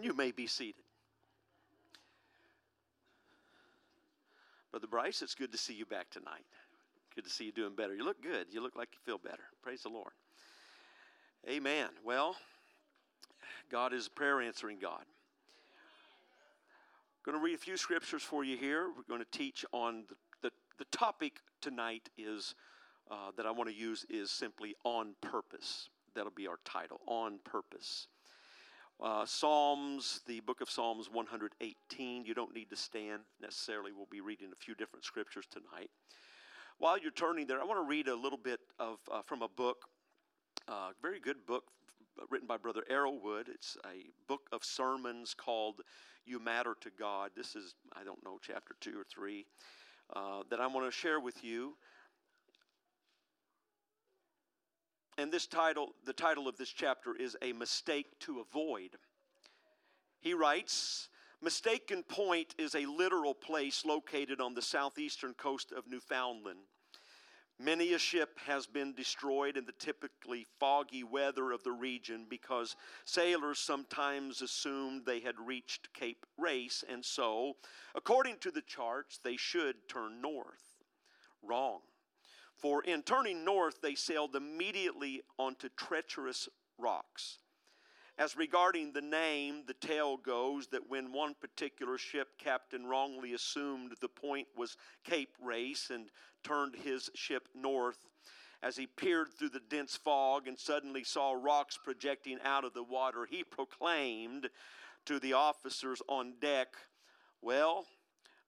And you may be seated. Brother Bryce, it's good to see you back tonight. Good to see you doing better. You look good. You look like you feel better. Praise the Lord. Amen. Well, God is a prayer answering God. I'm going to read a few scriptures for you here. We're going to teach on the, the, the topic tonight is uh, that I want to use is simply on purpose. That'll be our title, on purpose. Uh, Psalms, the book of Psalms 118. You don't need to stand necessarily. We'll be reading a few different scriptures tonight. While you're turning there, I want to read a little bit of uh, from a book, a uh, very good book written by Brother Arrowwood. It's a book of sermons called "You Matter to God." This is I don't know chapter two or three uh, that I want to share with you. And this title, the title of this chapter is A Mistake to Avoid. He writes, Mistaken Point is a literal place located on the southeastern coast of Newfoundland. Many a ship has been destroyed in the typically foggy weather of the region because sailors sometimes assumed they had reached Cape Race, and so, according to the charts, they should turn north. Wrong. For in turning north, they sailed immediately onto treacherous rocks. As regarding the name, the tale goes that when one particular ship captain wrongly assumed the point was Cape Race and turned his ship north, as he peered through the dense fog and suddenly saw rocks projecting out of the water, he proclaimed to the officers on deck, Well,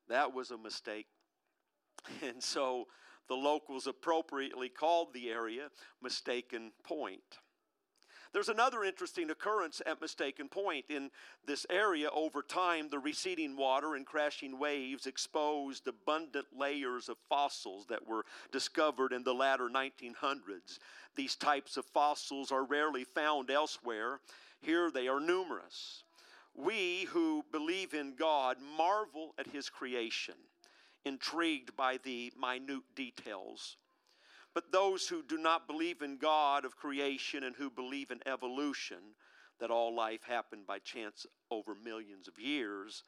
that was a mistake. And so the locals appropriately called the area Mistaken Point. There's another interesting occurrence at Mistaken Point. In this area, over time, the receding water and crashing waves exposed abundant layers of fossils that were discovered in the latter 1900s. These types of fossils are rarely found elsewhere. Here they are numerous. We who believe in God marvel at His creation intrigued by the minute details. But those who do not believe in God of creation and who believe in evolution, that all life happened by chance over millions of years,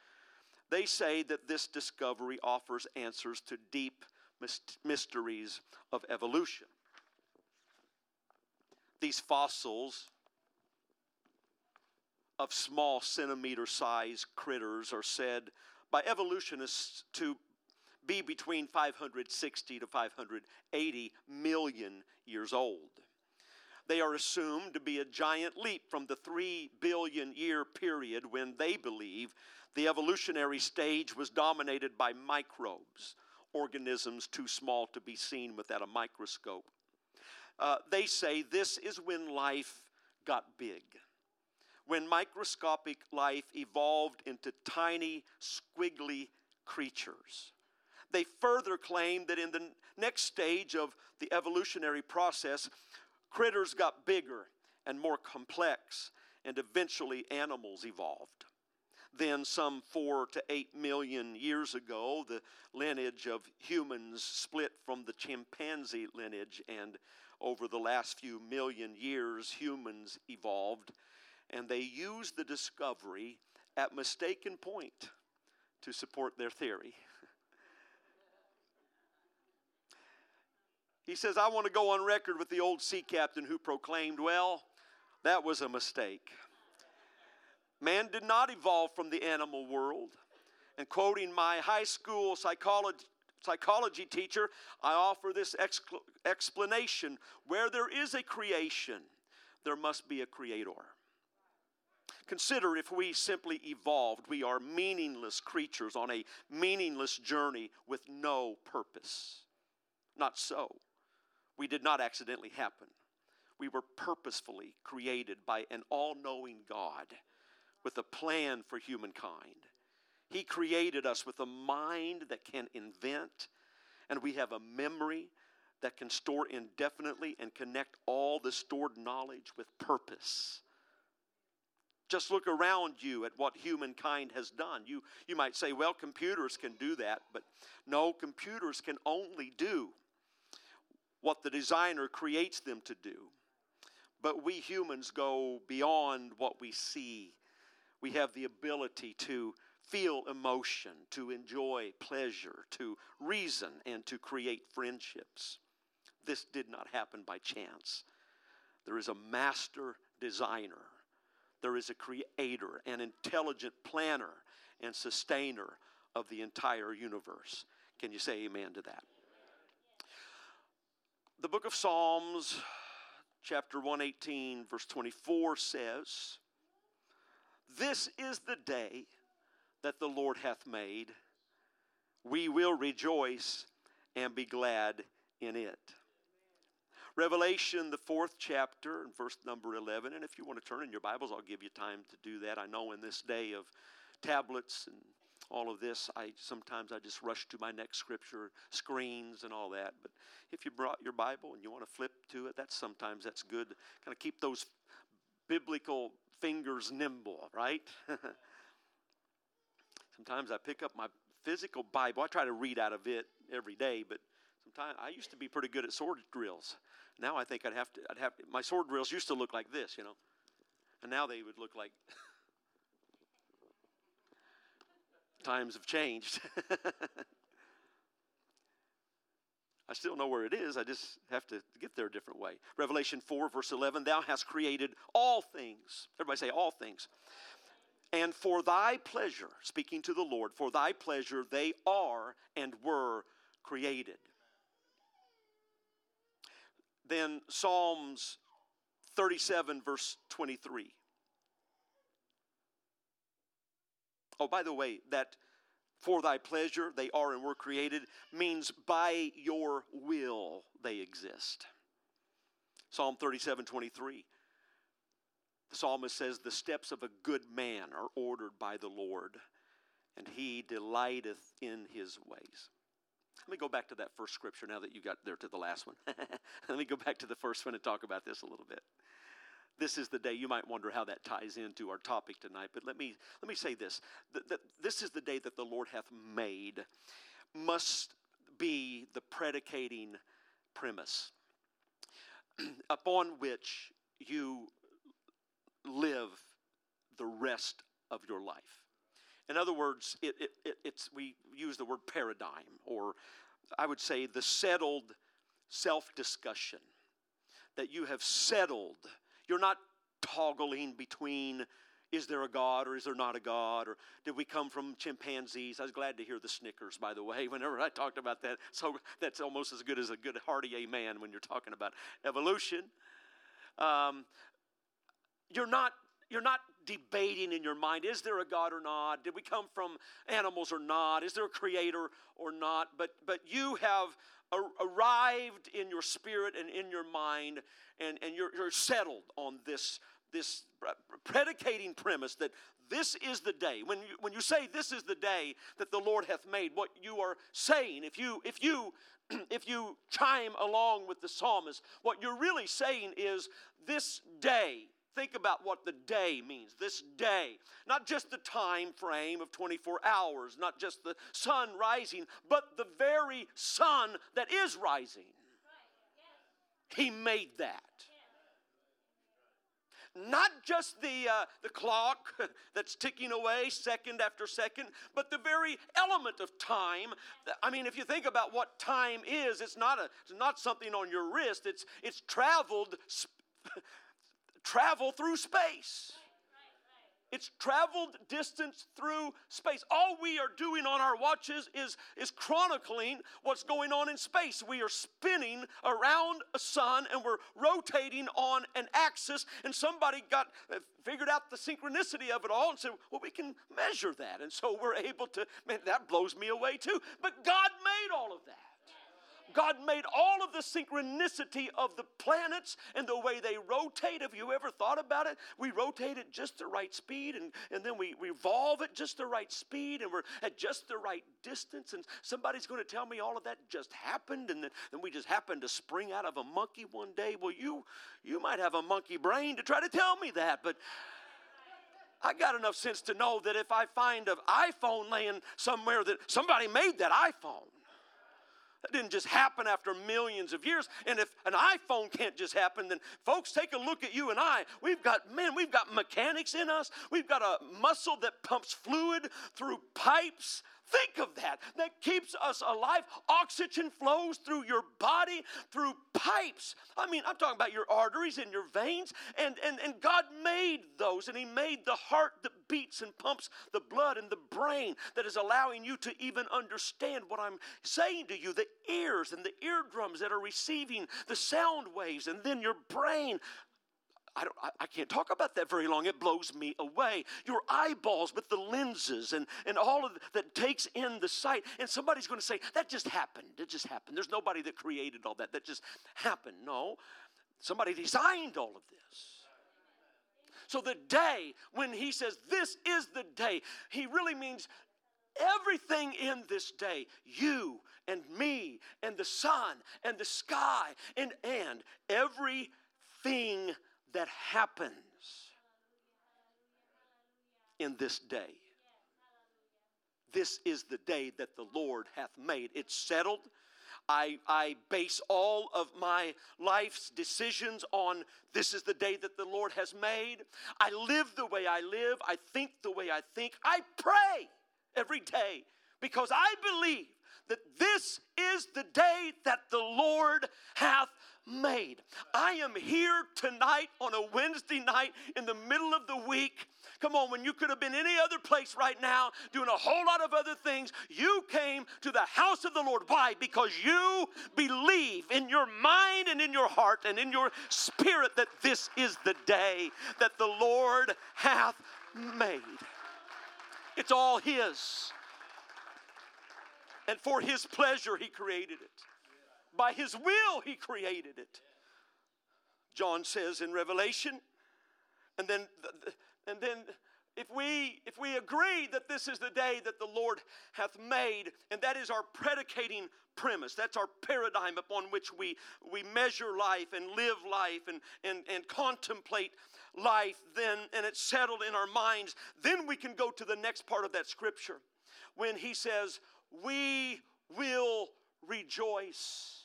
they say that this discovery offers answers to deep mysteries of evolution. These fossils of small centimeter sized critters are said by evolutionists to be between 560 to 580 million years old. They are assumed to be a giant leap from the 3 billion year period when they believe the evolutionary stage was dominated by microbes, organisms too small to be seen without a microscope. Uh, they say this is when life got big, when microscopic life evolved into tiny, squiggly creatures. They further claim that in the next stage of the evolutionary process, critters got bigger and more complex, and eventually animals evolved. Then, some four to eight million years ago, the lineage of humans split from the chimpanzee lineage, and over the last few million years, humans evolved, and they used the discovery at mistaken point to support their theory. He says, I want to go on record with the old sea captain who proclaimed, Well, that was a mistake. Man did not evolve from the animal world. And quoting my high school psychology, psychology teacher, I offer this excl- explanation where there is a creation, there must be a creator. Consider if we simply evolved, we are meaningless creatures on a meaningless journey with no purpose. Not so. We did not accidentally happen. We were purposefully created by an all knowing God with a plan for humankind. He created us with a mind that can invent, and we have a memory that can store indefinitely and connect all the stored knowledge with purpose. Just look around you at what humankind has done. You, you might say, well, computers can do that, but no, computers can only do what the designer creates them to do. But we humans go beyond what we see. we have the ability to feel emotion, to enjoy pleasure, to reason, and to create friendships. This did not happen by chance. There is a master designer, there is a creator, an intelligent planner, and sustainer of the entire universe. Can you say amen to that? The book of Psalms, chapter 118, verse 24 says, This is the day that the Lord hath made. We will rejoice and be glad in it. Revelation, the fourth chapter, and verse number 11. And if you want to turn in your Bibles, I'll give you time to do that. I know in this day of tablets and all of this, I sometimes I just rush to my next scripture, screens and all that. But if you brought your Bible and you want to flip to it, that's sometimes that's good. Kind of keep those biblical fingers nimble, right? sometimes I pick up my physical Bible. I try to read out of it every day, but sometimes I used to be pretty good at sword drills. Now I think I'd have to. I'd have my sword drills used to look like this, you know, and now they would look like. Times have changed. I still know where it is. I just have to get there a different way. Revelation 4, verse 11 Thou hast created all things. Everybody say, all things. And for thy pleasure, speaking to the Lord, for thy pleasure they are and were created. Then Psalms 37, verse 23. Oh, by the way, that for thy pleasure they are and were created means by your will they exist. Psalm 37 23. The psalmist says, The steps of a good man are ordered by the Lord, and he delighteth in his ways. Let me go back to that first scripture now that you got there to the last one. Let me go back to the first one and talk about this a little bit this is the day you might wonder how that ties into our topic tonight but let me let me say this that, that this is the day that the lord hath made must be the predicating premise upon which you live the rest of your life. In other words it, it, it, it's we use the word paradigm or i would say the settled self-discussion that you have settled you're not toggling between is there a God or is there not a God? Or did we come from chimpanzees? I was glad to hear the snickers, by the way, whenever I talked about that. So that's almost as good as a good hearty amen when you're talking about evolution. Um, you're not you're not debating in your mind is there a god or not did we come from animals or not is there a creator or not but but you have arrived in your spirit and in your mind, and, and you're, you're settled on this, this predicating premise that this is the day. When you, when you say this is the day that the Lord hath made, what you are saying, if you, if you, if you chime along with the psalmist, what you're really saying is this day Think about what the day means. This day, not just the time frame of 24 hours, not just the sun rising, but the very sun that is rising. He made that. Not just the, uh, the clock that's ticking away second after second, but the very element of time. I mean, if you think about what time is, it's not, a, it's not something on your wrist, it's, it's traveled travel through space. It's traveled distance through space. All we are doing on our watches is, is chronicling what's going on in space. We are spinning around a sun and we're rotating on an axis, and somebody got uh, figured out the synchronicity of it all and said, Well, we can measure that. And so we're able to, man, that blows me away too. But God made all of that. God made all of the synchronicity of the planets and the way they rotate. Have you ever thought about it? We rotate at just the right speed and, and then we revolve at just the right speed and we're at just the right distance. And somebody's going to tell me all of that just happened and then, we just happened to spring out of a monkey one day. Well, you, you might have a monkey brain to try to tell me that, but. I got enough sense to know that if I find an iPhone laying somewhere that somebody made that iPhone. That didn't just happen after millions of years. And if an iPhone can't just happen, then folks, take a look at you and I. We've got, man, we've got mechanics in us. We've got a muscle that pumps fluid through pipes Think of that. That keeps us alive. Oxygen flows through your body through pipes. I mean, I'm talking about your arteries and your veins. And, and, and God made those, and He made the heart that beats and pumps the blood and the brain that is allowing you to even understand what I'm saying to you. The ears and the eardrums that are receiving the sound waves, and then your brain I, don't, I, I, can't talk about that very long. It blows me away. Your eyeballs with the lenses and, and all of that takes in the sight. And somebody's going to say, that just happened. It just happened. There's nobody that created all that. That just happened. No, somebody designed all of this. So the day when he says, This is the day, he really means everything in this day you and me and the sun and the sky and and everything that happens in this day. This is the day that the Lord hath made. It's settled. I, I base all of my life's decisions on this is the day that the Lord has made. I live the way I live. I think the way I think. I pray every day because I believe that this is the day that the Lord hath made. I am here tonight on a Wednesday night in the middle of the week. Come on, when you could have been any other place right now doing a whole lot of other things, you came to the house of the Lord. Why? Because you believe in your mind and in your heart and in your spirit that this is the day that the Lord hath made. It's all His. And for His pleasure, He created it. By his will, he created it. John says in Revelation. And then, and then if we if we agree that this is the day that the Lord hath made, and that is our predicating premise, that's our paradigm upon which we we measure life and live life and and, and contemplate life, then and it's settled in our minds, then we can go to the next part of that scripture when he says, We will rejoice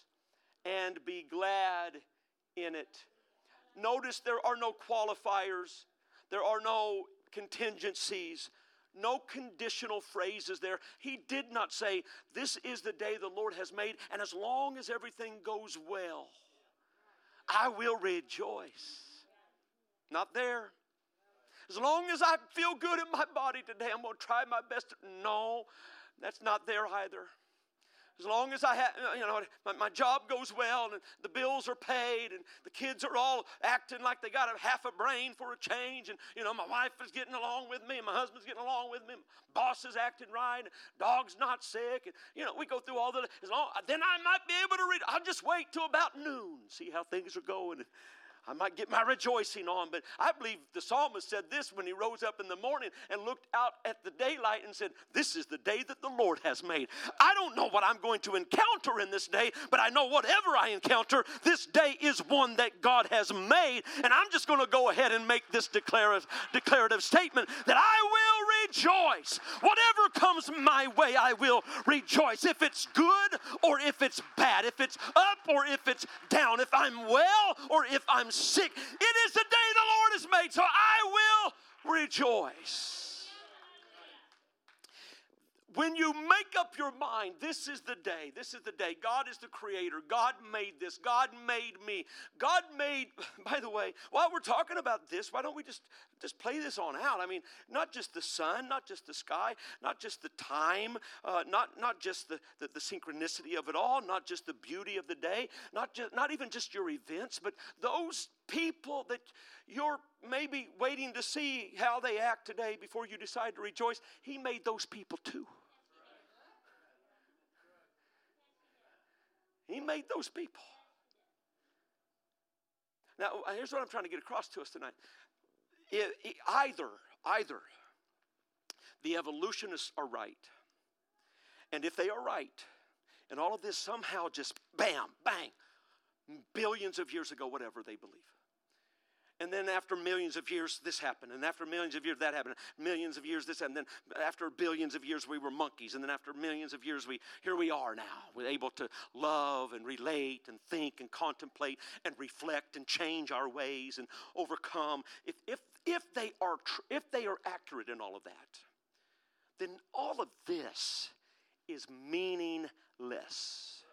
and be glad in it. Notice there are no qualifiers, there are no contingencies, no conditional phrases there. He did not say, This is the day the Lord has made, and as long as everything goes well, I will rejoice. Not there. As long as I feel good in my body today, I'm going to try my best. No, that's not there either. As long as I have, you know, my, my job goes well and the bills are paid and the kids are all acting like they got a half a brain for a change and, you know, my wife is getting along with me and my husband's getting along with me, boss is acting right, and dog's not sick, and, you know, we go through all the, as long, then I might be able to read, I'll just wait till about noon, see how things are going. I might get my rejoicing on, but I believe the psalmist said this when he rose up in the morning and looked out at the daylight and said, This is the day that the Lord has made. I don't know what I'm going to encounter in this day, but I know whatever I encounter, this day is one that God has made. And I'm just going to go ahead and make this declarative, statement that I will rejoice. Whatever comes my way, I will rejoice. If it's good or if it's bad, if it's up or if it's down, if I'm well or if I'm sick. It is the day the Lord has made, so I will rejoice. When you make up your mind, this is the day, this is the day. God is the creator. God made this. God made me. God made, by the way, while we're talking about this, why don't we just, just play this on out? I mean, not just the sun, not just the sky, not just the time, uh, not, not just the, the, the synchronicity of it all, not just the beauty of the day, not, just, not even just your events, but those people that you're maybe waiting to see how they act today before you decide to rejoice. He made those people too. He made those people. Now, here's what I'm trying to get across to us tonight. It, it, either, either the evolutionists are right, and if they are right, and all of this somehow just bam, bang, billions of years ago, whatever they believe, And then after millions of years, this happened. And after millions of years, that happened. Millions of years, this happened. And then after billions of years, we were monkeys. And then after millions of years, we here we are now. We're able to love and relate and think and contemplate and reflect and change our ways and overcome. If, if, if, they, are tr- if they are accurate in all of that, then all of this is meaningless.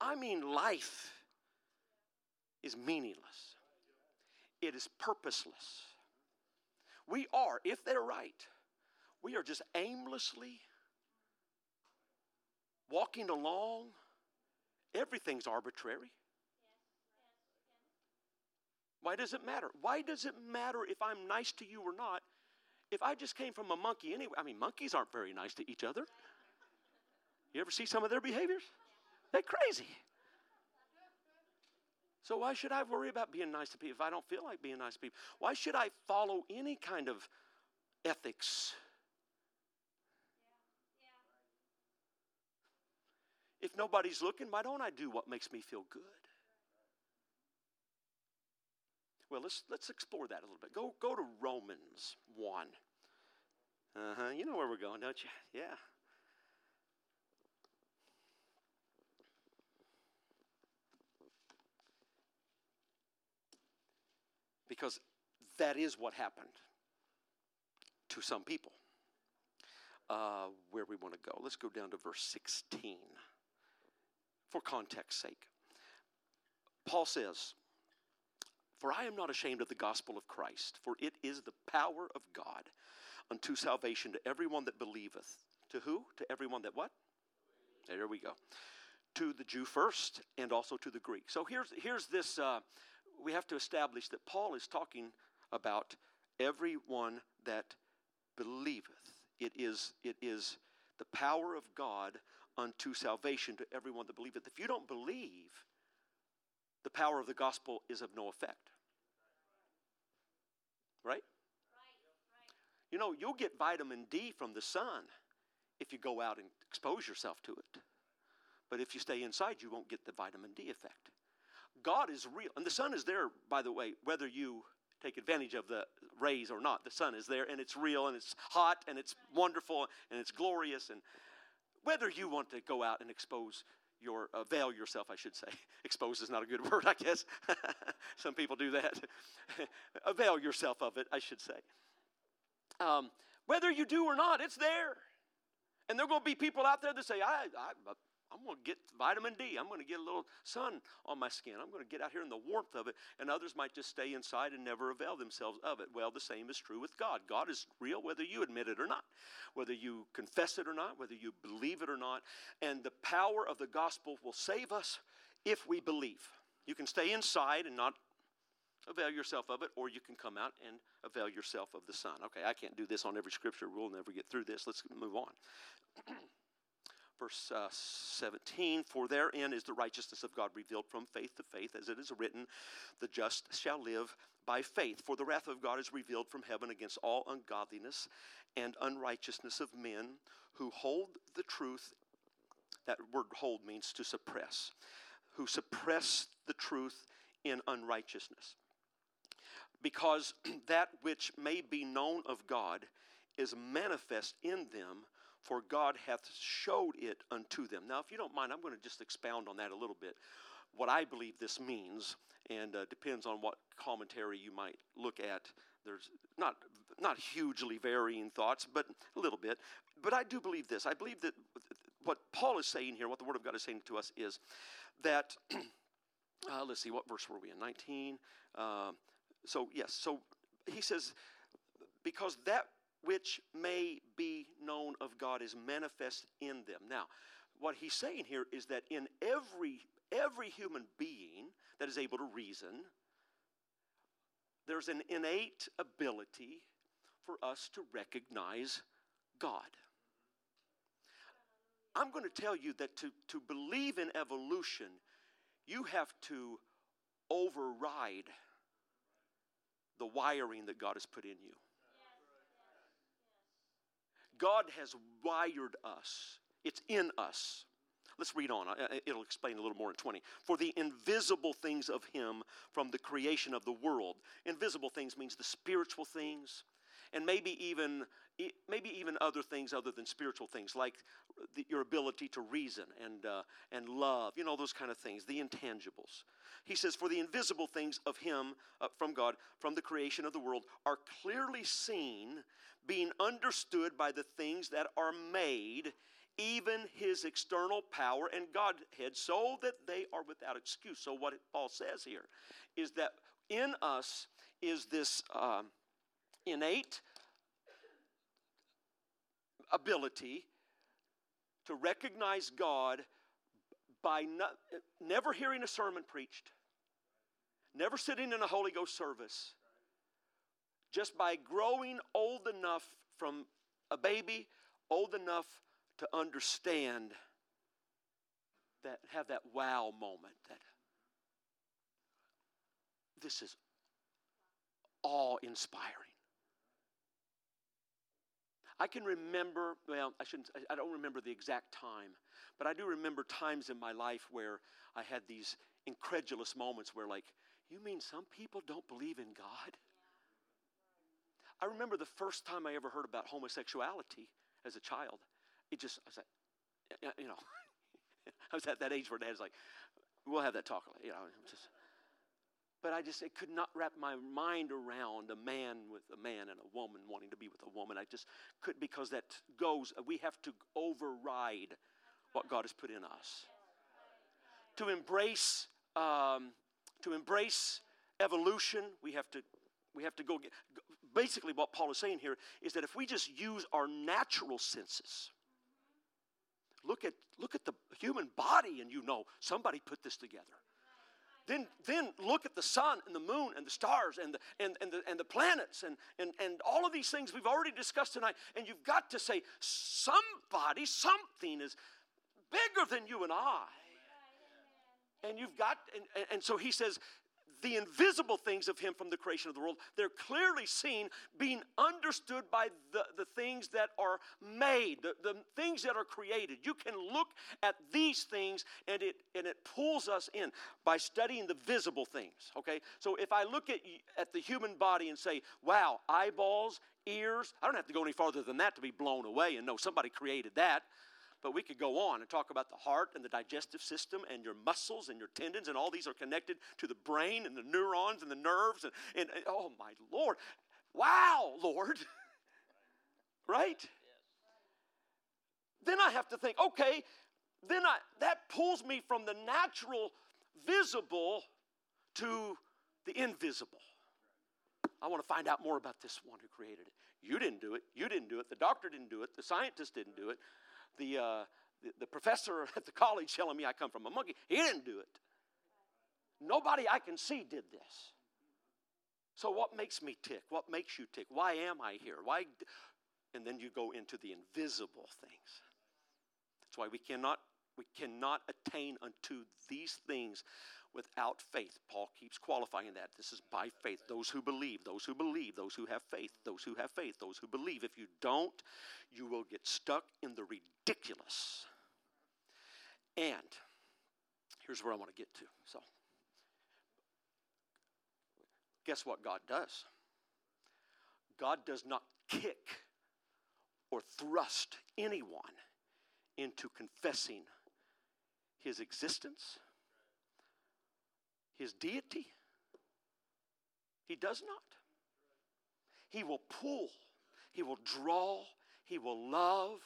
I mean, life is meaningless, it is purposeless. We are, if they're right, we are just aimlessly walking along. Everything's arbitrary. Why does it matter? Why does it matter if I'm nice to you or not? If I just came from a monkey anyway, I mean, monkeys aren't very nice to each other. You ever see some of their behaviors? They're crazy. So why should I worry about being nice to people if I don't feel like being nice to people? Why should I follow any kind of ethics? If nobody's looking, why don't I do what makes me feel good? Well, let's let's explore that a little bit. Go go to Romans 1. Uh-huh. You know where we're going, don't you? Yeah. Because that is what happened to some people. Uh, where we want to go. Let's go down to verse 16 for context sake. Paul says, For I am not ashamed of the gospel of Christ, for it is the power of God unto salvation to everyone that believeth. To who? To everyone that what? There we go. To the Jew first, and also to the Greek. So here's here's this uh, we have to establish that Paul is talking about everyone that believeth. It is, it is the power of God unto salvation to everyone that believeth. If you don't believe, the power of the gospel is of no effect. Right? You know, you'll get vitamin D from the sun if you go out and expose yourself to it. But if you stay inside, you won't get the vitamin D effect. God is real. And the sun is there, by the way, whether you take advantage of the rays or not. The sun is there and it's real and it's hot and it's wonderful and it's glorious. And whether you want to go out and expose your, avail yourself, I should say. Expose is not a good word, I guess. Some people do that. avail yourself of it, I should say. Um, whether you do or not, it's there. And there are going to be people out there that say, I, I, I'm going to get vitamin D. I'm going to get a little sun on my skin. I'm going to get out here in the warmth of it. And others might just stay inside and never avail themselves of it. Well, the same is true with God. God is real whether you admit it or not, whether you confess it or not, whether you believe it or not. And the power of the gospel will save us if we believe. You can stay inside and not avail yourself of it, or you can come out and avail yourself of the sun. Okay, I can't do this on every scripture. We'll never get through this. Let's move on. verse uh, 17 For therein is the righteousness of God revealed from faith to faith, as it is written, The just shall live by faith. For the wrath of God is revealed from heaven against all ungodliness and unrighteousness of men who hold the truth. That word hold means to suppress, who suppress the truth in unrighteousness. Because that which may be known of God is manifest in them for God hath showed it unto them. Now, if you don't mind, I'm going to just expound on that a little bit. What I believe this means, and uh, depends on what commentary you might look at. There's not not hugely varying thoughts, but a little bit. But I do believe this. I believe that what Paul is saying here, what the Word of God is saying to us, is that. uh, let's see, what verse were we in? 19. Uh, so yes, so he says, because that which may be known of God is manifest in them. Now, what he's saying here is that in every every human being that is able to reason, there's an innate ability for us to recognize God. I'm going to tell you that to, to believe in evolution, you have to override the wiring that God has put in you. God has wired us, it's in us. Let's read on. It'll explain a little more in 20. For the invisible things of him from the creation of the world. Invisible things means the spiritual things, and maybe even maybe even other things other than spiritual things like the, your ability to reason and uh, and love you know those kind of things the intangibles he says for the invisible things of him uh, from god from the creation of the world are clearly seen being understood by the things that are made even his external power and godhead so that they are without excuse. So what paul says here is that in us is this um, innate ability to recognize God by not, never hearing a sermon preached, never sitting in a Holy Ghost service, just by growing old enough from a baby, old enough to understand that, have that wow moment that this is awe inspiring. I can remember, well, I shouldn't, I don't remember the exact time, but I do remember times in my life where I had these incredulous moments where, like, you mean some people don't believe in God? I remember the first time I ever heard about homosexuality as a child. It just, I was like, you know, I was at that age where dad's like, we'll have that talk, you know, just, but I just I could not wrap my mind around a man with a man and a woman wanting to be with a woman. I just could because that goes. We have to override what God has put in us. To embrace, um, to embrace evolution, we have to we have to go. Get, basically, what Paul is saying here is that if we just use our natural senses, look at look at the human body, and you know somebody put this together. Then, then look at the sun and the moon and the stars and the, and, and the, and the planets and, and, and all of these things we've already discussed tonight. And you've got to say, somebody, something is bigger than you and I. And you've got, and, and so he says, the invisible things of him from the creation of the world. They're clearly seen, being understood by the, the things that are made, the, the things that are created. You can look at these things and it, and it pulls us in by studying the visible things. Okay? So if I look at, at the human body and say, wow, eyeballs, ears, I don't have to go any farther than that to be blown away and know somebody created that. But we could go on and talk about the heart and the digestive system and your muscles and your tendons, and all these are connected to the brain and the neurons and the nerves. And, and, and oh, my Lord. Wow, Lord. right? Then I have to think, okay, then I, that pulls me from the natural visible to the invisible. I want to find out more about this one who created it. You didn't do it. You didn't do it. The doctor didn't do it. The scientist didn't do it the, uh, the, the professor at the college telling me I come from a monkey. He didn't do it. Nobody I can see did this. So, what makes me tick? What makes you tick? Why am I here? Why? And then you go into the invisible things. That's why we cannot we cannot attain unto these things without faith. Paul keeps qualifying that. This is by faith. Those who believe, those who believe, those who have faith, those who have faith, those who believe. If you don't, you will get stuck in the ridiculous. And here's where I want to get to. So, guess what God does? God does not kick or thrust anyone into confessing his existence his deity? He does not. He will pull, he will draw, he will love,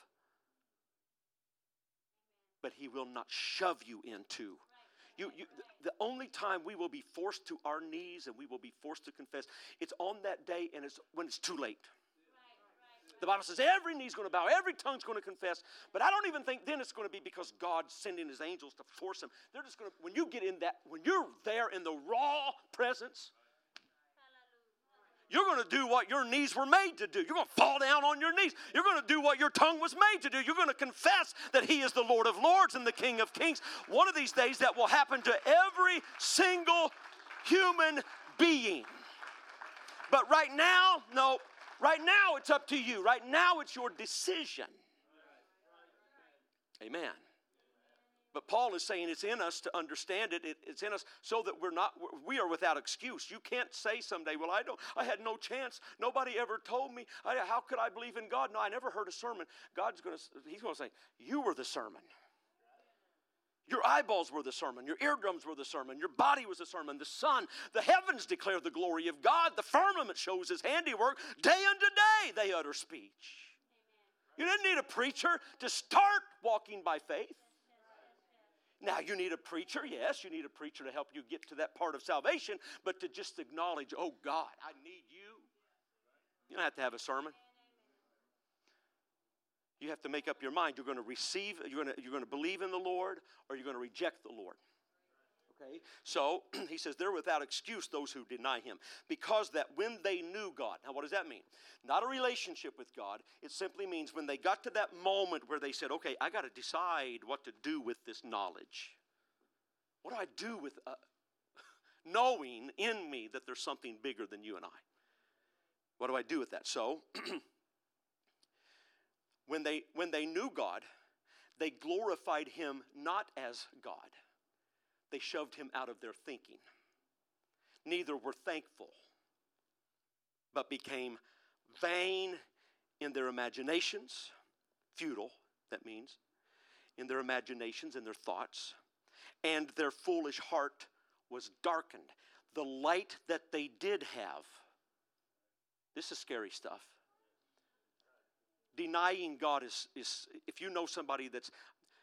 but he will not shove you into. You, you, the only time we will be forced to our knees and we will be forced to confess, it's on that day and it's when it's too late. The Bible says every knee's going to bow, every tongue's going to confess. But I don't even think then it's going to be because God's sending his angels to force them. They're just going to, when you get in that, when you're there in the raw presence, you're going to do what your knees were made to do. You're going to fall down on your knees. You're going to do what your tongue was made to do. You're going to confess that He is the Lord of Lords and the King of Kings. One of these days, that will happen to every single human being. But right now, no, Right now, it's up to you. Right now, it's your decision. Amen. But Paul is saying it's in us to understand it. it. It's in us so that we're not, we are without excuse. You can't say someday, well, I don't, I had no chance. Nobody ever told me. I, how could I believe in God? No, I never heard a sermon. God's going to, he's going to say, you were the sermon. Your eyeballs were the sermon. Your eardrums were the sermon. Your body was the sermon. The sun, the heavens declare the glory of God. The firmament shows his handiwork. Day unto day they utter speech. You didn't need a preacher to start walking by faith. Now, you need a preacher, yes, you need a preacher to help you get to that part of salvation, but to just acknowledge, oh God, I need you. You don't have to have a sermon. You have to make up your mind. You're going to receive, you're going to, you're going to believe in the Lord, or you're going to reject the Lord. Okay? So he says, they're without excuse, those who deny him, because that when they knew God. Now, what does that mean? Not a relationship with God. It simply means when they got to that moment where they said, okay, I got to decide what to do with this knowledge. What do I do with uh, knowing in me that there's something bigger than you and I? What do I do with that? So, when they when they knew God, they glorified him not as God they shoved him out of their thinking. Neither were thankful, but became vain in their imaginations, futile, that means, in their imaginations and their thoughts, and their foolish heart was darkened. The light that they did have, this is scary stuff. Denying God is, is if you know somebody that's,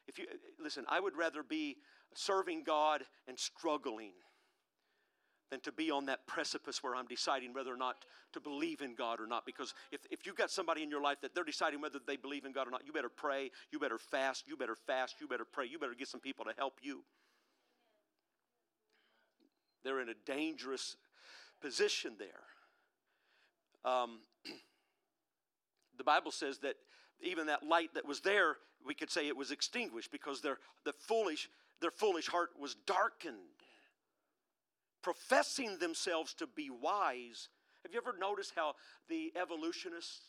if you, listen, I would rather be serving God and struggling than to be on that precipice where I'm deciding whether or not to believe in God or not. Because if, if you've got somebody in your life that they're deciding whether they believe in God or not, you better pray, you better fast, you better fast, you better pray, you better get some people to help you. They're in a dangerous position there. Um, the Bible says that even that light that was there, we could say it was extinguished because they're the foolish their foolish heart was darkened, professing themselves to be wise. Have you ever noticed how the evolutionists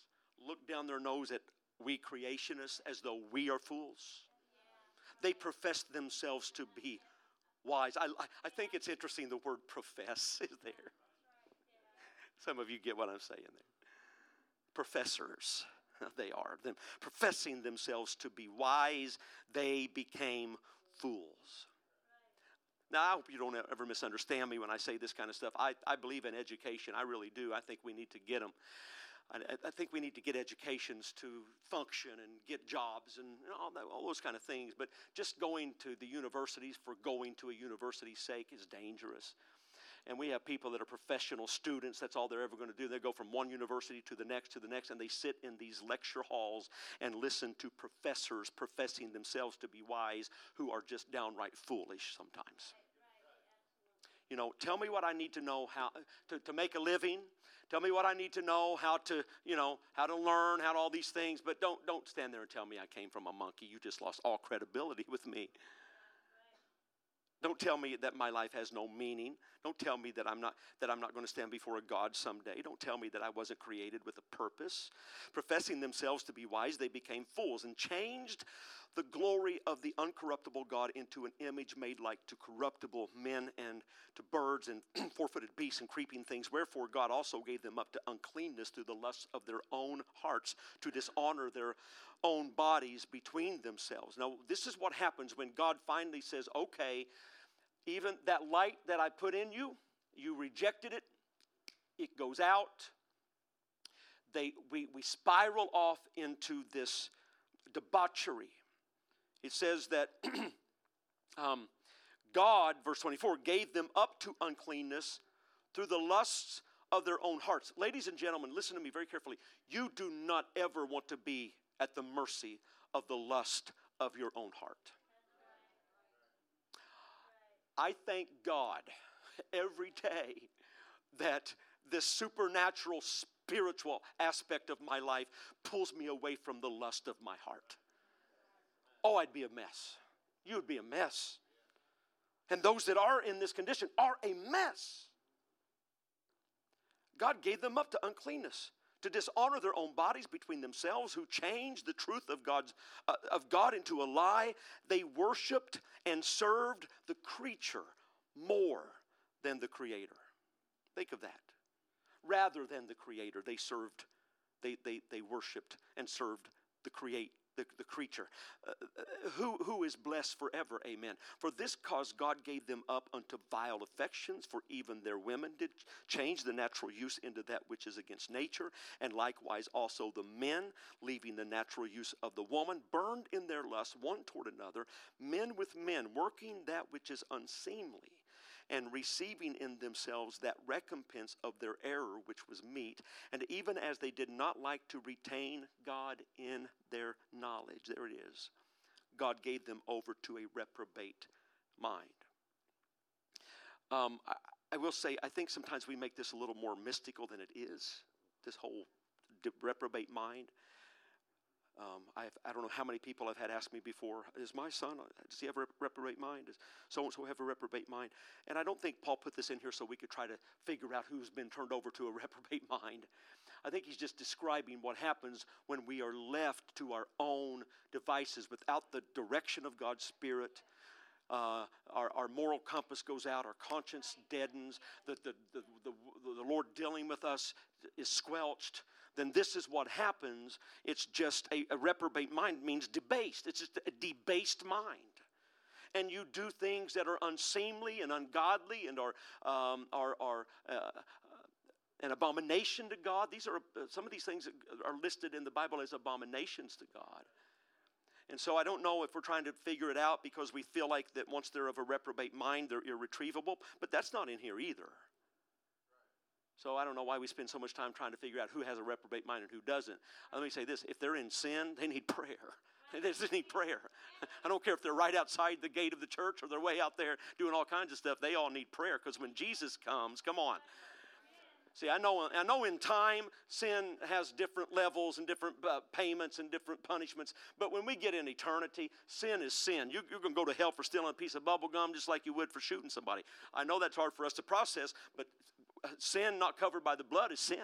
look down their nose at we creationists as though we are fools? They profess themselves to be wise. I, I think it's interesting the word profess is there. Some of you get what I'm saying there. Professors, they are. Them professing themselves to be wise, they became fools. Now, I hope you don't ever misunderstand me when I say this kind of stuff. I, I believe in education. I really do. I think we need to get them. I, I think we need to get educations to function and get jobs and all, that, all those kind of things. But just going to the universities for going to a university's sake is dangerous. And we have people that are professional students. That's all they're ever going to do. They go from one university to the next to the next, and they sit in these lecture halls and listen to professors professing themselves to be wise who are just downright foolish sometimes. You know, tell me what I need to know how to, to make a living. Tell me what I need to know how to, you know, how to learn, how to all these things. But don't don't stand there and tell me I came from a monkey. You just lost all credibility with me. Don't tell me that my life has no meaning. Don't tell me that I'm not that I'm not going to stand before a God someday. Don't tell me that I wasn't created with a purpose. Professing themselves to be wise, they became fools and changed the glory of the uncorruptible God into an image made like to corruptible men and to birds and four-footed beasts and creeping things. Wherefore God also gave them up to uncleanness through the lusts of their own hearts to dishonor their own bodies between themselves. Now, this is what happens when God finally says, "Okay, even that light that I put in you, you rejected it, it goes out. They, we, we spiral off into this debauchery. It says that um, God, verse 24, gave them up to uncleanness through the lusts of their own hearts. Ladies and gentlemen, listen to me very carefully. You do not ever want to be at the mercy of the lust of your own heart. I thank God every day that this supernatural spiritual aspect of my life pulls me away from the lust of my heart. Oh, I'd be a mess. You would be a mess. And those that are in this condition are a mess. God gave them up to uncleanness to dishonor their own bodies between themselves, who changed the truth of God's uh, of God into a lie. They worshipped and served the creature more than the Creator. Think of that. Rather than the Creator, they served, they they they worshipped and served the create the, the creature, uh, uh, who, who is blessed forever. Amen. For this cause God gave them up unto vile affections, for even their women did change the natural use into that which is against nature, and likewise also the men, leaving the natural use of the woman, burned in their lust one toward another, men with men, working that which is unseemly and receiving in themselves that recompense of their error which was meet, and even as they did not like to retain God in their knowledge, there it is, God gave them over to a reprobate mind. Um, I, I will say, I think sometimes we make this a little more mystical than it is, this whole reprobate mind. Um, I've, I don't know how many people I've had ask me before, is my son, uh, does he have a reprobate mind? Does so and so have a reprobate mind? And I don't think Paul put this in here so we could try to figure out who's been turned over to a reprobate mind. I think he's just describing what happens when we are left to our own devices without the direction of God's Spirit. Uh, our, our moral compass goes out, our conscience deadens, the, the, the, the, the Lord dealing with us is squelched then this is what happens. It's just a, a reprobate mind means debased. It's just a debased mind and you do things that are unseemly and ungodly and are, um, are, are uh, an abomination to God. These are uh, some of these things are listed in the Bible as abominations to God. And so I don't know if we're trying to figure it out because we feel like that once they're of a reprobate mind, they're irretrievable, but that's not in here either. So I don't know why we spend so much time trying to figure out who has a reprobate mind and who doesn't. Let me say this if they're in sin, they need prayer. They just need prayer. I don't care if they're right outside the gate of the church or they're way out there doing all kinds of stuff. They all need prayer because when Jesus comes, come on. See, I know, I know in time sin has different levels and different uh, payments and different punishments, but when we get in eternity, sin is sin. You, are going to go to hell for stealing a piece of bubble gum just like you would for shooting somebody. I know that's hard for us to process, but sin not covered by the blood is sin.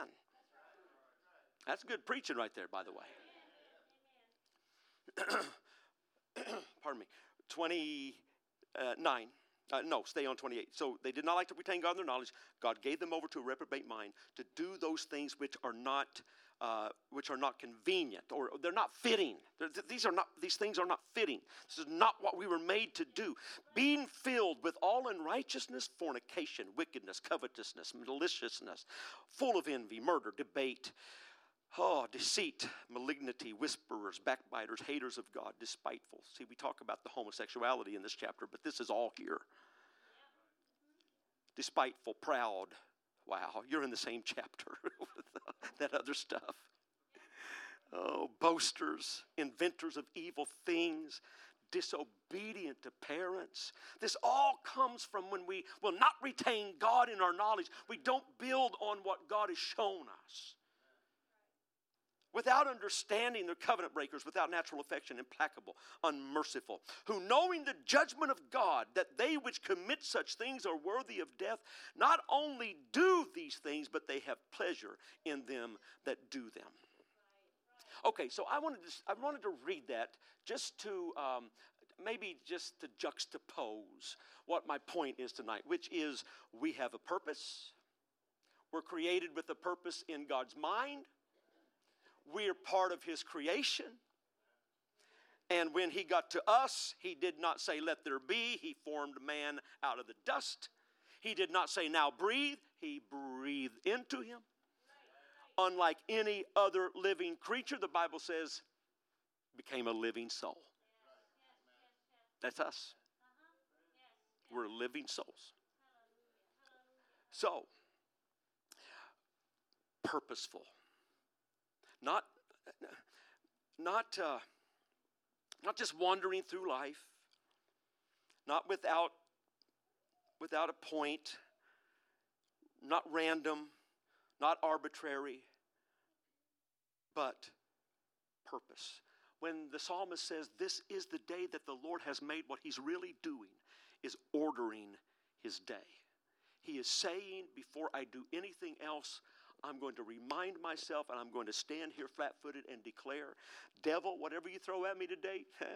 That's good preaching right there, by the way. Pardon me. 29. Uh, no, stay on 28. So they did not like to retain God in their knowledge. God gave them over to a reprobate mind to do those things which are not uh, which are not convenient or they're not fitting. They're, these are not these things are not fitting. This is not what we were made to do. Being filled with all unrighteousness, fornication, wickedness, covetousness, maliciousness, full of envy, murder, debate. Oh, deceit, malignity, whisperers, backbiters, haters of God, despiteful. See, we talk about the homosexuality in this chapter, but this is all here. Despiteful, proud, Wow, you're in the same chapter that other stuff. Oh, boasters, inventors of evil things, disobedient to parents. This all comes from when we will not retain God in our knowledge. We don't build on what God has shown us. Without understanding, they're covenant breakers, without natural affection, implacable, unmerciful, who knowing the judgment of God, that they which commit such things are worthy of death, not only do these things, but they have pleasure in them that do them. Okay, so I wanted to, I wanted to read that just to um, maybe just to juxtapose what my point is tonight, which is we have a purpose. We're created with a purpose in God's mind. We are part of His creation. And when He got to us, He did not say, Let there be. He formed man out of the dust. He did not say, Now breathe. He breathed into him. Unlike any other living creature, the Bible says, became a living soul. That's us. We're living souls. So, purposeful. Not, not, uh, not just wandering through life, not without, without a point, not random, not arbitrary, but purpose. When the psalmist says, This is the day that the Lord has made, what he's really doing is ordering his day. He is saying, Before I do anything else, I'm going to remind myself and I'm going to stand here flat footed and declare, devil, whatever you throw at me today,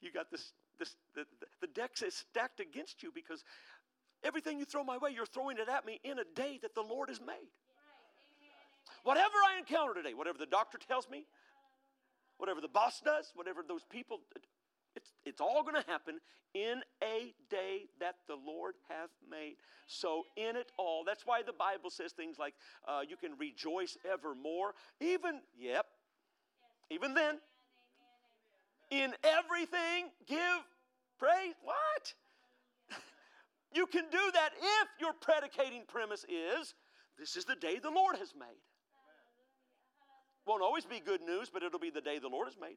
you got this, this the, the deck is stacked against you because everything you throw my way, you're throwing it at me in a day that the Lord has made. Whatever I encounter today, whatever the doctor tells me, whatever the boss does, whatever those people, it's, it's all going to happen in a day that the Lord hath made. So, in it all, that's why the Bible says things like uh, you can rejoice evermore. Even, yep, even then, in everything, give praise. What? you can do that if your predicating premise is this is the day the Lord has made. Won't always be good news, but it'll be the day the Lord has made.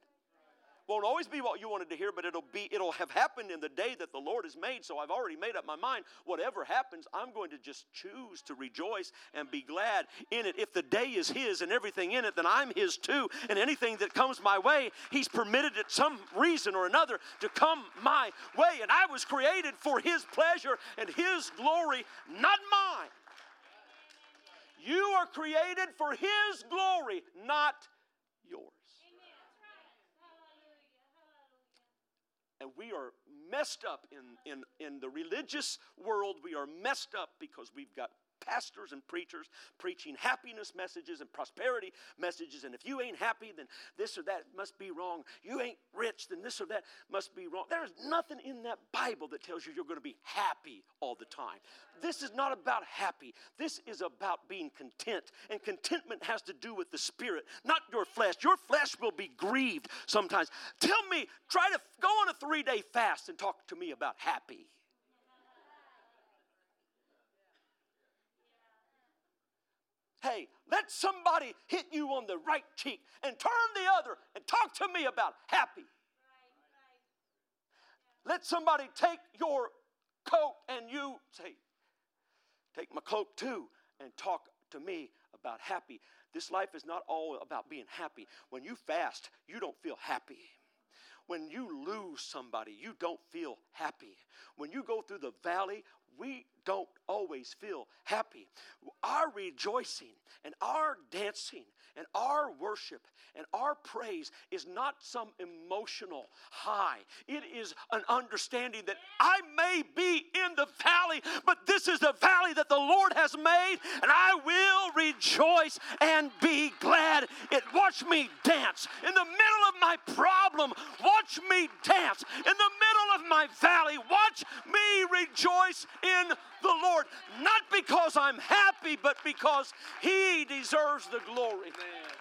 Won't always be what you wanted to hear, but it'll be it'll have happened in the day that the Lord has made. So I've already made up my mind. Whatever happens, I'm going to just choose to rejoice and be glad in it. If the day is his and everything in it, then I'm his too. And anything that comes my way, he's permitted it some reason or another to come my way. And I was created for his pleasure and his glory, not mine. You are created for His glory, not yours. And we are messed up in, in, in the religious world. We are messed up because we've got pastors and preachers preaching happiness messages and prosperity messages. And if you ain't happy, then this or that must be wrong. You ain't rich, then this or that must be wrong. There's nothing in that Bible that tells you you're going to be happy all the time. This is not about happy. This is about being content. And contentment has to do with the spirit, not your flesh. Your flesh will be grieved sometimes. Tell me, try to go on a three day fast and talk to me about happy. Hey, let somebody hit you on the right cheek and turn the other and talk to me about happy. Let somebody take your coat and you say, Take my cloak too and talk to me about happy. This life is not all about being happy. When you fast, you don't feel happy. When you lose somebody, you don't feel happy. When you go through the valley, we don't always feel happy. Our rejoicing and our dancing and our worship and our praise is not some emotional high. It is an understanding that I may be in the valley, but this is the valley that the Lord has made, and I will rejoice and be glad. It watch me dance in the middle of my problem. Watch me dance in the middle of my valley. Watch me rejoice in the Lord, not because I'm happy, but because He deserves the glory. Amen.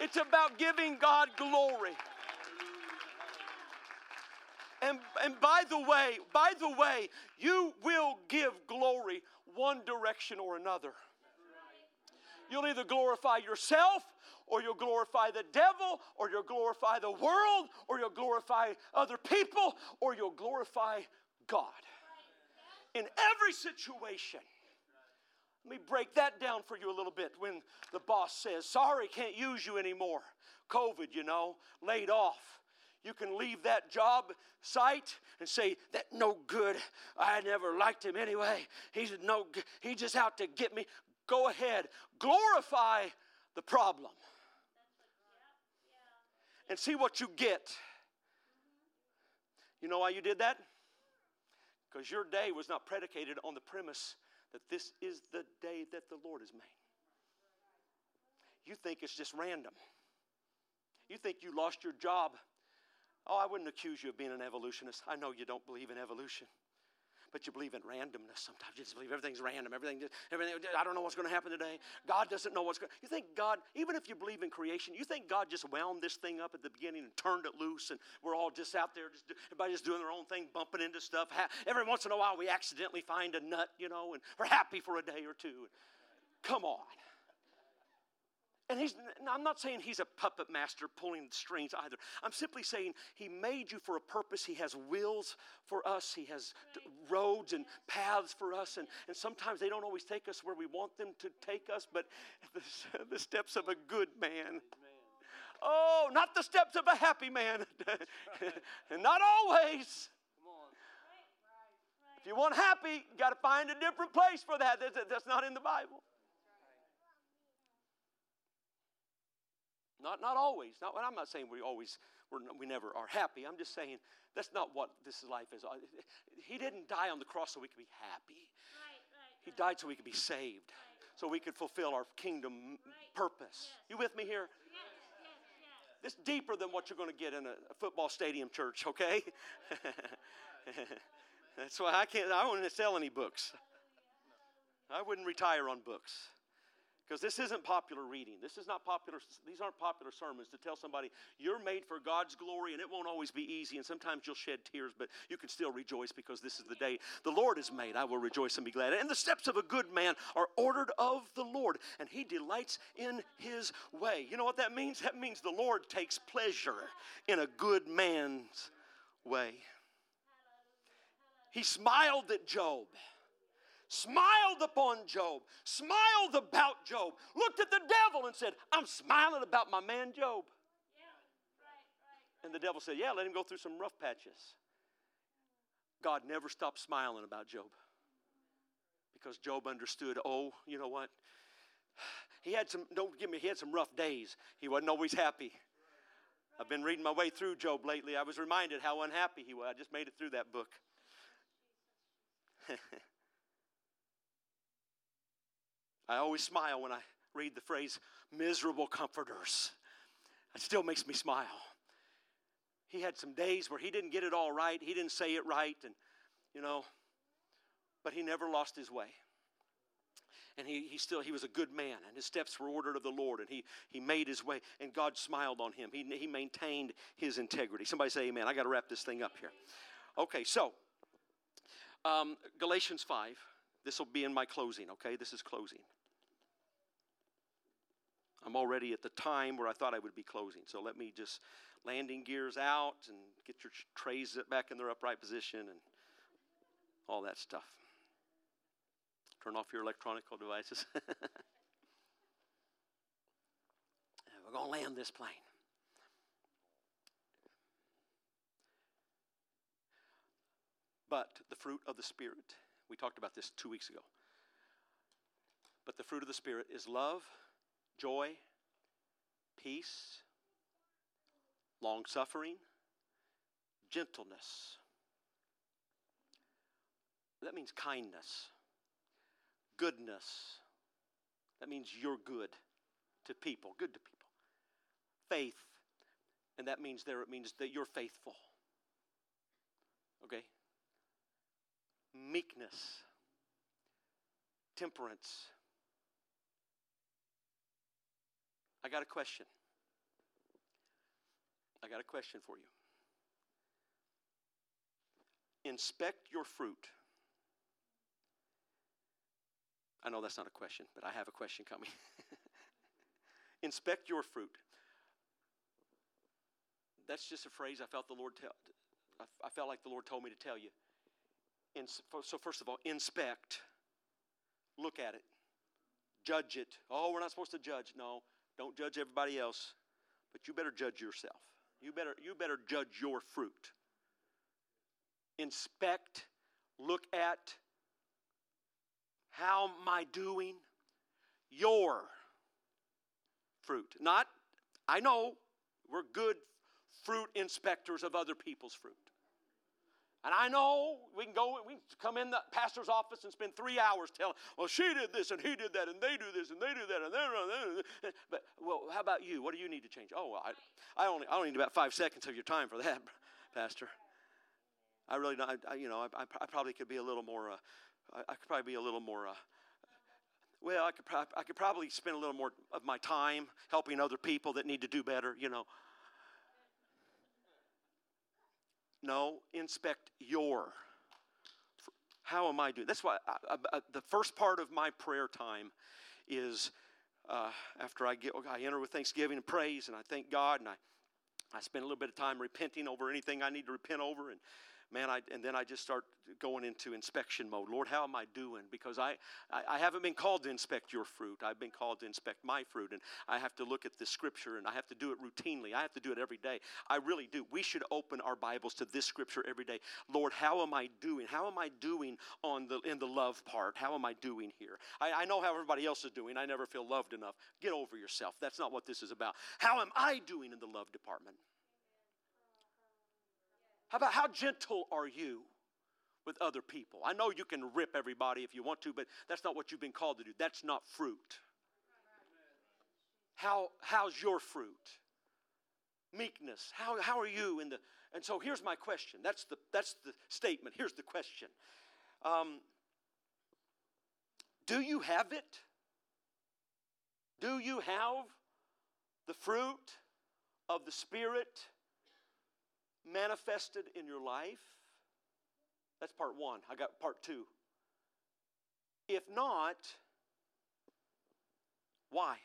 It's about giving God glory. And, and by the way, by the way, you will give glory one direction or another. You'll either glorify yourself, or you'll glorify the devil, or you'll glorify the world, or you'll glorify other people, or you'll glorify God. In every situation, let me break that down for you a little bit when the boss says, Sorry, can't use you anymore. COVID, you know, laid off. You can leave that job site and say, That no good. I never liked him anyway. He's no good. He's just out to get me. Go ahead. Glorify the problem. And see what you get. You know why you did that? Because your day was not predicated on the premise that this is the day that the Lord has made. You think it's just random. You think you lost your job. Oh, I wouldn't accuse you of being an evolutionist. I know you don't believe in evolution but you believe in randomness sometimes. You just believe everything's random. Everything, everything. I don't know what's going to happen today. God doesn't know what's going. You think God, even if you believe in creation, you think God just wound this thing up at the beginning and turned it loose, and we're all just out there, just everybody just doing their own thing, bumping into stuff. Every once in a while, we accidentally find a nut, you know, and we're happy for a day or two. Come on. And he's, I'm not saying he's a puppet master pulling the strings either. I'm simply saying he made you for a purpose. He has wills for us, he has roads and paths for us. And, and sometimes they don't always take us where we want them to take us, but the, the steps of a good man. Oh, not the steps of a happy man. and not always. If you want happy, you got to find a different place for that. That's not in the Bible. Not, not always. Not, I'm not saying we always, we're, we never are happy. I'm just saying that's not what this life is. Uh, he didn't die on the cross so we could be happy. He died so we could be saved, so we could fulfill our kingdom purpose. You with me here? This deeper than what you're going to get in a, football stadium church, okay? That's why I can't, I wouldn't sell any books. I wouldn't retire on books. Because this isn't popular reading. This is not popular, these aren't popular sermons to tell somebody you're made for God's glory and it won't always be easy and sometimes you'll shed tears, but you can still rejoice because this is the day the Lord has made. I will rejoice and be glad. And the steps of a good man are ordered of the Lord, and he delights in his way. You know what that means? That means the Lord takes pleasure in a good man's way. He smiled at Job smiled upon Job, smiled about Job, looked at the devil and said, I'm smiling about my man Job. And the devil said, Yeah, let him go through some rough patches. God never stopped smiling about Job because Job understood, oh, you know what? He had some, don't give me, he had some rough days. He wasn't always happy. I've been reading my way through Job lately. I was reminded how unhappy he was. I just made it through that book. I always smile when I read the phrase miserable comforters. It still makes me smile. He had some days where he didn't get it all right, he didn't say it right, and you know, but he never lost his way. And he, he still he was a good man, and his steps were ordered of the Lord, and he he made his way, and God smiled on him. He he maintained his integrity. Somebody say amen. I got to wrap this thing up here. Okay, so um, Galatians 5. This will be in my closing, okay? This is closing. I'm already at the time where I thought I would be closing. So let me just landing gears out and get your trays back in their upright position and all that stuff. Turn off your electronic devices. we're going to land this plane. But the fruit of the Spirit, we talked about this two weeks ago. But the fruit of the Spirit is love joy, peace, long suffering, gentleness. That means kindness, goodness. That means you're good to people, good to people. Faith, and that means there it means that you're faithful. Okay? Meekness, temperance, I got a question. I got a question for you. Inspect your fruit. I know that's not a question, but I have a question coming. Inspect your fruit. That's just a phrase I felt the Lord tell. I felt like the Lord told me to tell you. so first of all, inspect. Look at it. Judge it. Oh, we're not supposed to judge. No, don't judge everybody else, but you better judge yourself. You better, you better judge your fruit. Inspect, look at how am I doing? Your fruit. Not, I know we're good fruit inspectors of other people's fruit. And I know we can go, we can come in the pastor's office and spend three hours telling, well, she did this and he did that and they do this and they do that and they But, well, how about you? What do you need to change? Oh, well, I, I, only, I only need about five seconds of your time for that, Pastor. I really don't, I, you know, I, I, probably could be a little more, uh, I, I, could probably be a little more, uh, well, I could, pro- I could probably spend a little more of my time helping other people that need to do better, you know. No, inspect your. How am I doing? That's why I, I, the first part of my prayer time is uh, after I get I enter with thanksgiving and praise, and I thank God, and I I spend a little bit of time repenting over anything I need to repent over, and man, I, and then I just start going into inspection mode. Lord, how am I doing? Because I, I, I, haven't been called to inspect your fruit. I've been called to inspect my fruit. And I have to look at the scripture and I have to do it routinely. I have to do it every day. I really do. We should open our Bibles to this scripture every day. Lord, how am I doing? How am I doing on the, in the love part? How am I doing here? I, I know how everybody else is doing. I never feel loved enough. Get over yourself. That's not what this is about. How am I doing in the love department? How about how gentle are you with other people? I know you can rip everybody if you want to, but that's not what you've been called to do. That's not fruit. How, how's your fruit? Meekness. How, how are you in the and so here's my question. That's the that's the statement. Here's the question. Um, do you have it? Do you have the fruit of the Spirit manifested in your life? That's part one. I got part two. If not, why?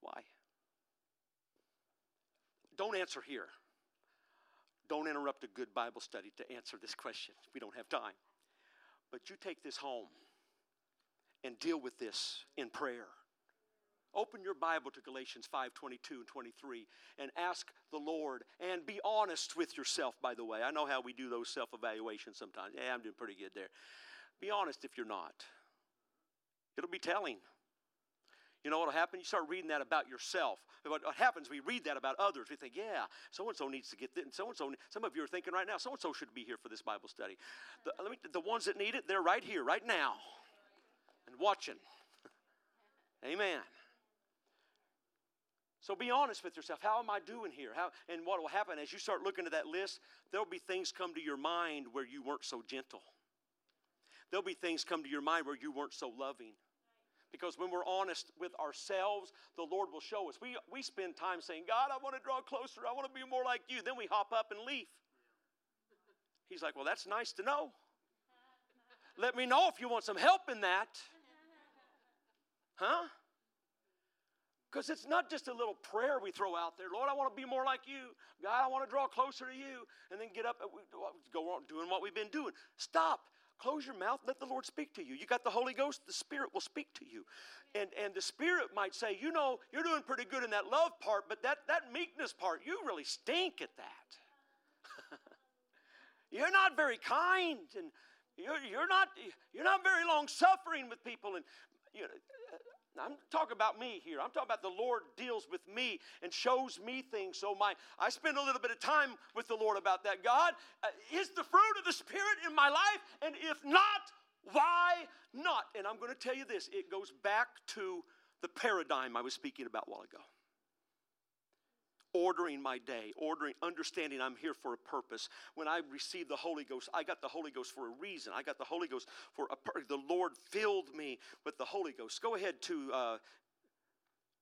Why? Don't answer here. Don't interrupt a good Bible study to answer this question. We don't have time. But you take this home and deal with this in prayer. Open your Bible to Galatians 5 22 and 23 and ask the Lord and be honest with yourself, by the way. I know how we do those self evaluations sometimes. Yeah, I'm doing pretty good there. Be honest if you're not, it'll be telling. You know what'll happen? You start reading that about yourself. What, happens, we read that about others. We think, yeah, so and so needs to get this. and So and so, some of you are thinking right now, so and so should be here for this Bible study. The, me, the ones that need it, they're right here, right now, and watching. Amen. So be honest with yourself. How am I doing here? How, and what will happen as you start looking at that list, there'll be things come to your mind where you weren't so gentle. There'll be things come to your mind where you weren't so loving. Because when we're honest with ourselves, the Lord will show us. We, we spend time saying, God, I want to draw closer. I want to be more like you. Then we hop up and leave. He's like, Well, that's nice to know. Let me know if you want some help in that. Huh? Because it's not just a little prayer we throw out there. Lord, I want to be more like you. God, I want to draw closer to you. And then get up and go on doing what we've been doing. Stop. Close your mouth. Let the Lord speak to you. You got the Holy Ghost. The Spirit will speak to you. And, and the Spirit might say, you know, you're doing pretty good in that love part, but that, that meekness part, you really stink at that. you're not very kind and you're, you're, not, you're not very long suffering with people. And you know, now, I'm talking about me here. I'm talking about the Lord deals with me and shows me things. So my, I spend a little bit of time with the Lord about that. God, uh, is the fruit of the Spirit in my life? And if not, why not? And I'm going to tell you this. It goes back to the paradigm I was speaking about a while ago ordering my day, ordering, understanding I'm here for a purpose. When I received the Holy Ghost, I got the Holy Ghost for a reason. I got the Holy Ghost for a purpose. The Lord filled me with the Holy Ghost. Go ahead to, uh,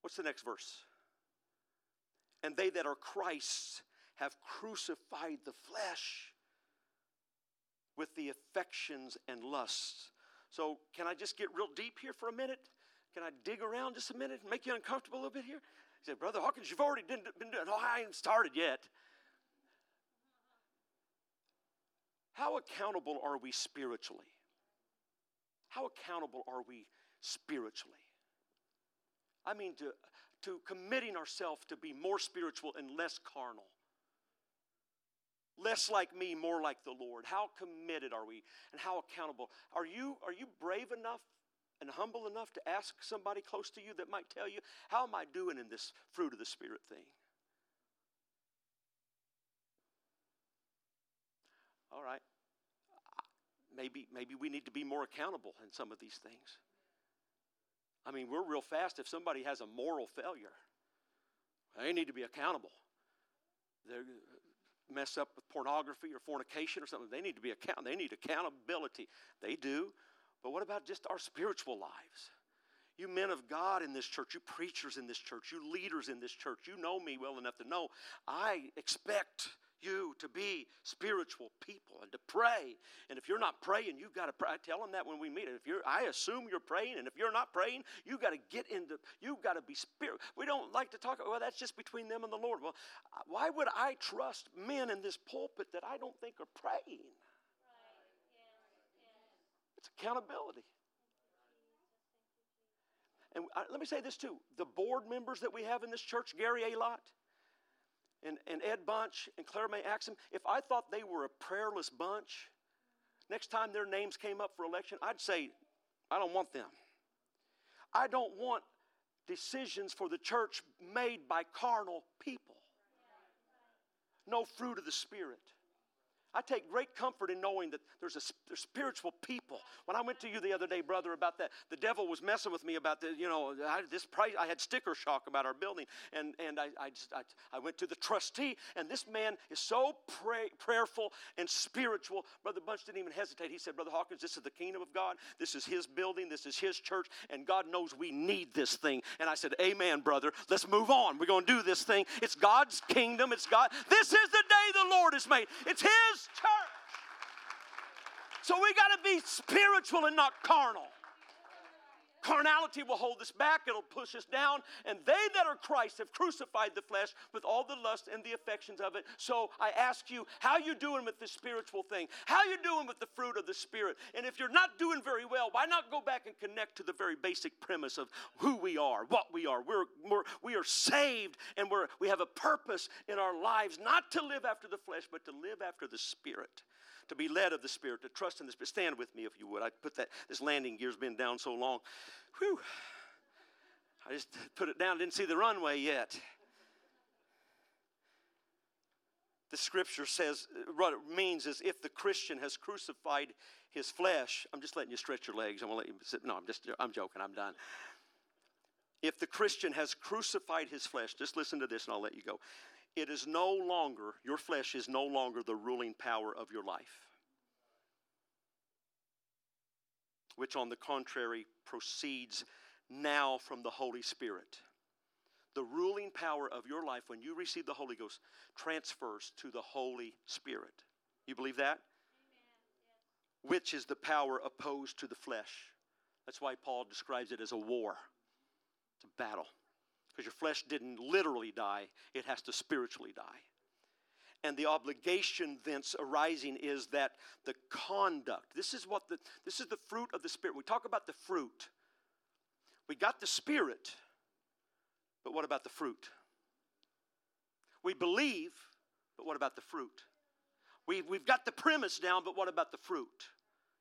what's the next verse? And they that are Christ's have crucified the flesh with the affections and lusts. So, can I just get real deep here for a minute? Can I dig around just a minute and make you uncomfortable a little bit here? He said, Brother Hawkins, you've already been, doing, oh, I ain't started yet. How accountable are we spiritually? How accountable are we spiritually? I mean, to, to committing ourselves to be more spiritual and less carnal. Less like me, more like the Lord. How committed are we and how accountable? Are you, are you brave enough and humble enough to ask somebody close to you that might tell you, How am I doing in this fruit of the Spirit thing? All right. Maybe, maybe we need to be more accountable in some of these things. I mean, we're real fast if somebody has a moral failure. They need to be accountable. They mess up with pornography or fornication or something. They need to be account. They need accountability. They do. But what about just our spiritual lives? You men of God in this church, you preachers in this church, you leaders in this church, you know me well enough to know I expect you to be spiritual people and to pray. And if you're not praying, you've got to pray. I tell them that when we meet. And If you're, I assume you're praying, and if you're not praying, you've got to get into. You've got to be spirit. We don't like to talk. Well, that's just between them and the Lord. Well, why would I trust men in this pulpit that I don't think are praying? It's accountability. And uh, let me say this too the board members that we have in this church, Gary Alott and, and Ed Bunch and Claire May Axum, if I thought they were a prayerless bunch, next time their names came up for election, I'd say, I don't want them. I don't want decisions for the church made by carnal people. No fruit of the Spirit. I take great comfort in knowing that there's a there's spiritual people. When I went to you the other day, brother, about that, the devil was messing with me about the, you know, I, this price. I had sticker shock about our building, and and I I, just, I, I went to the trustee, and this man is so pray, prayerful and spiritual. Brother Bunch didn't even hesitate. He said, Brother Hawkins, this is the kingdom of God. This is His building. This is His church, and God knows we need this thing. And I said, Amen, brother. Let's move on. We're going to do this thing. It's God's kingdom. It's God. This is the day the Lord has made. It's His church. So we got to be spiritual and not carnal. Carnality will hold us back, it'll push us down, and they that are Christ have crucified the flesh with all the lust and the affections of it. So I ask you, how you doing with the spiritual thing? How you doing with the fruit of the Spirit? And if you're not doing very well, why not go back and connect to the very basic premise of who we are, what we are? We're, we're we are saved, and we're, we have a purpose in our lives, not to live after the flesh, but to live after the Spirit to be led of the Spirit, to trust in the Spirit. Stand with me if you would. I put that, this landing gear's been down so long. Whew. I just put it down, didn't see the runway yet. The scripture says, what it means is if the Christian has crucified his flesh, I'm just letting you stretch your legs. I'm gonna let you sit. No, I'm just, I'm joking, I'm done. If the Christian has crucified his flesh, just listen to this and I'll let you go. It is no longer, your flesh is no longer the ruling power of your life, which on the contrary proceeds now from the Holy Spirit. The ruling power of your life when you receive the Holy Ghost transfers to the Holy Spirit. You believe that? Amen. Which is the power opposed to the flesh. That's why Paul describes it as a war, it's a battle because your flesh didn't literally die, it has to spiritually die. And the obligation thence arising is that the conduct, this is what the this is the fruit of the spirit. We talk about the fruit. We got the spirit, but what about the fruit? We believe, but what about the fruit? We've, we've got the premise down, but what about the fruit?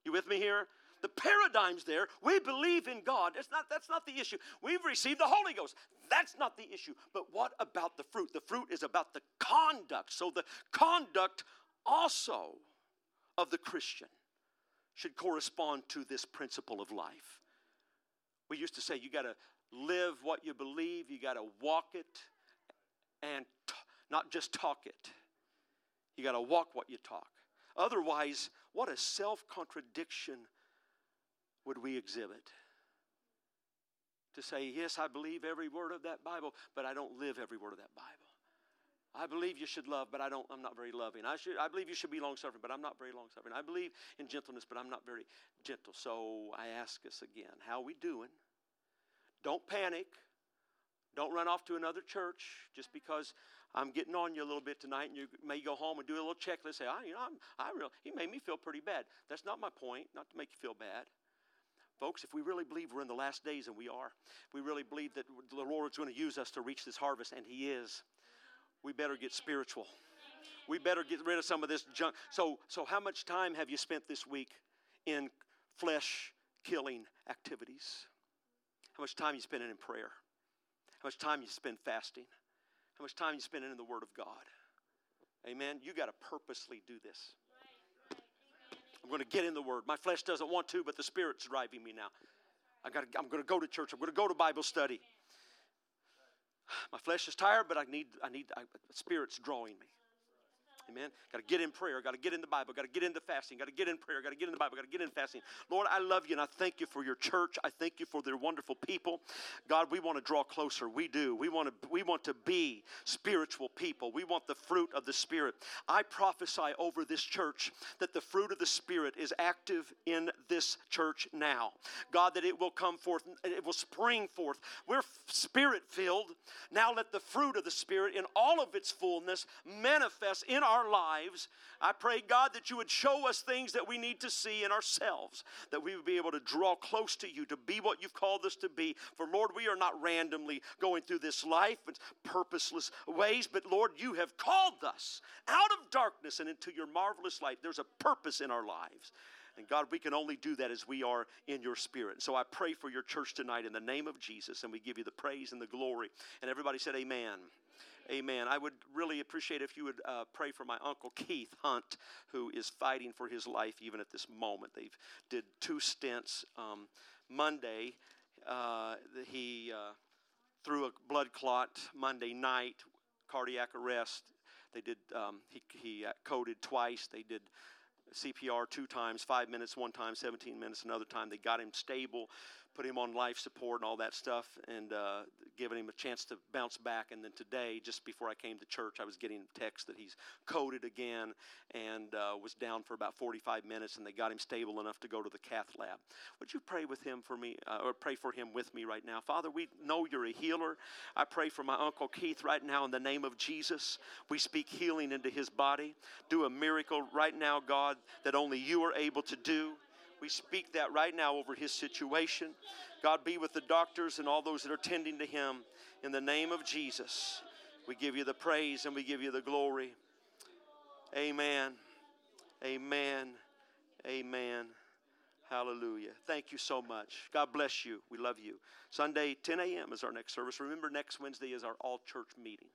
You with me here? The paradigm's there. We believe in God. That's not, that's not the issue. We've received the Holy Ghost. That's not the issue. But what about the fruit? The fruit is about the conduct. So the conduct also of the Christian should correspond to this principle of life. We used to say you got to live what you believe, you got to walk it, and t- not just talk it. You got to walk what you talk. Otherwise, what a self contradiction would we exhibit? To say, yes, I believe every word of that Bible, but I don't live every word of that Bible. I believe you should love, but I don't, I'm not very loving. I, should, I believe you should be long suffering, but I'm not very long suffering. I believe in gentleness, but I'm not very gentle. So I ask us again, how are we doing? Don't panic. Don't run off to another church just because I'm getting on you a little bit tonight, and you may go home and do a little checklist. Say, I, you know, I'm, I real, he made me feel pretty bad. That's not my point. Not to make you feel bad. Folks, if we really believe we're in the last days, and we are, we really believe that the Lord's going to use us to reach this harvest, and He is, we better get spiritual. We better get rid of some of this junk. So, so how much time have you spent this week in flesh killing activities? How much time you spending in prayer? How much time you spend fasting? How much time you spending in the Word of God? Amen. You got to purposely do this. I'm going to get in the Word. My flesh doesn't want to, but the Spirit's driving me now. I got I'm going to go to church. I'm going to go to Bible study. My flesh is tired, but I need, I need, I, the Spirit's drawing me. Amen. Got to get in prayer. Got to get in the Bible. Got to get into fasting. Got to get in prayer. Got to get in the Bible. Got to get in fasting. Lord, I love you and I thank you for your church. I thank you for their wonderful people. God, we want to draw closer. We do. We want to. We want to be spiritual people. We want the fruit of the Spirit. I prophesy over this church that the fruit of the Spirit is active in this church now. God, that it will come forth. It will spring forth. We're spirit filled. Now let the fruit of the Spirit in all of its fullness manifest in our our lives. I pray, God, that you would show us things that we need to see in ourselves, that we would be able to draw close to you, to be what you've called us to be. For, Lord, we are not randomly going through this life in purposeless ways, but, Lord, you have called us out of darkness and into your marvelous light. There's a purpose in our lives. And God, we can only do that as we are in your spirit. So I pray for your church tonight in the name of Jesus, and we give you the praise and the glory. And everybody said, Amen. Amen. I would really appreciate if you would uh, pray for my uncle Keith Hunt, who is fighting for his life even at this moment. They've did two stints. Um, Monday, uh, he uh, threw a blood clot. Monday night, cardiac arrest. They did. Um, he he uh, coded twice. They did. CPR two times, five minutes one time, 17 minutes another time. They got him stable put him on life support and all that stuff, and uh, giving him a chance to bounce back. And then today, just before I came to church, I was getting text that he's coded again and uh, was down for about 45 minutes, and they got him stable enough to go to the cath lab. Would you pray with him for me, uh, or pray for him with me right now, Father? We know you're a healer. I pray for my uncle Keith right now in the name of Jesus. We speak healing into his body. Do a miracle right now, God, that only you are able to do. We speak that right now over his situation. God be with the doctors and all those that are tending to him. In the name of Jesus, we give you the praise and we give you the glory. Amen. Amen. Amen. Hallelujah. Thank you so much. God bless you. We love you. Sunday, 10 a.m. is our next service. Remember, next Wednesday is our all church meeting.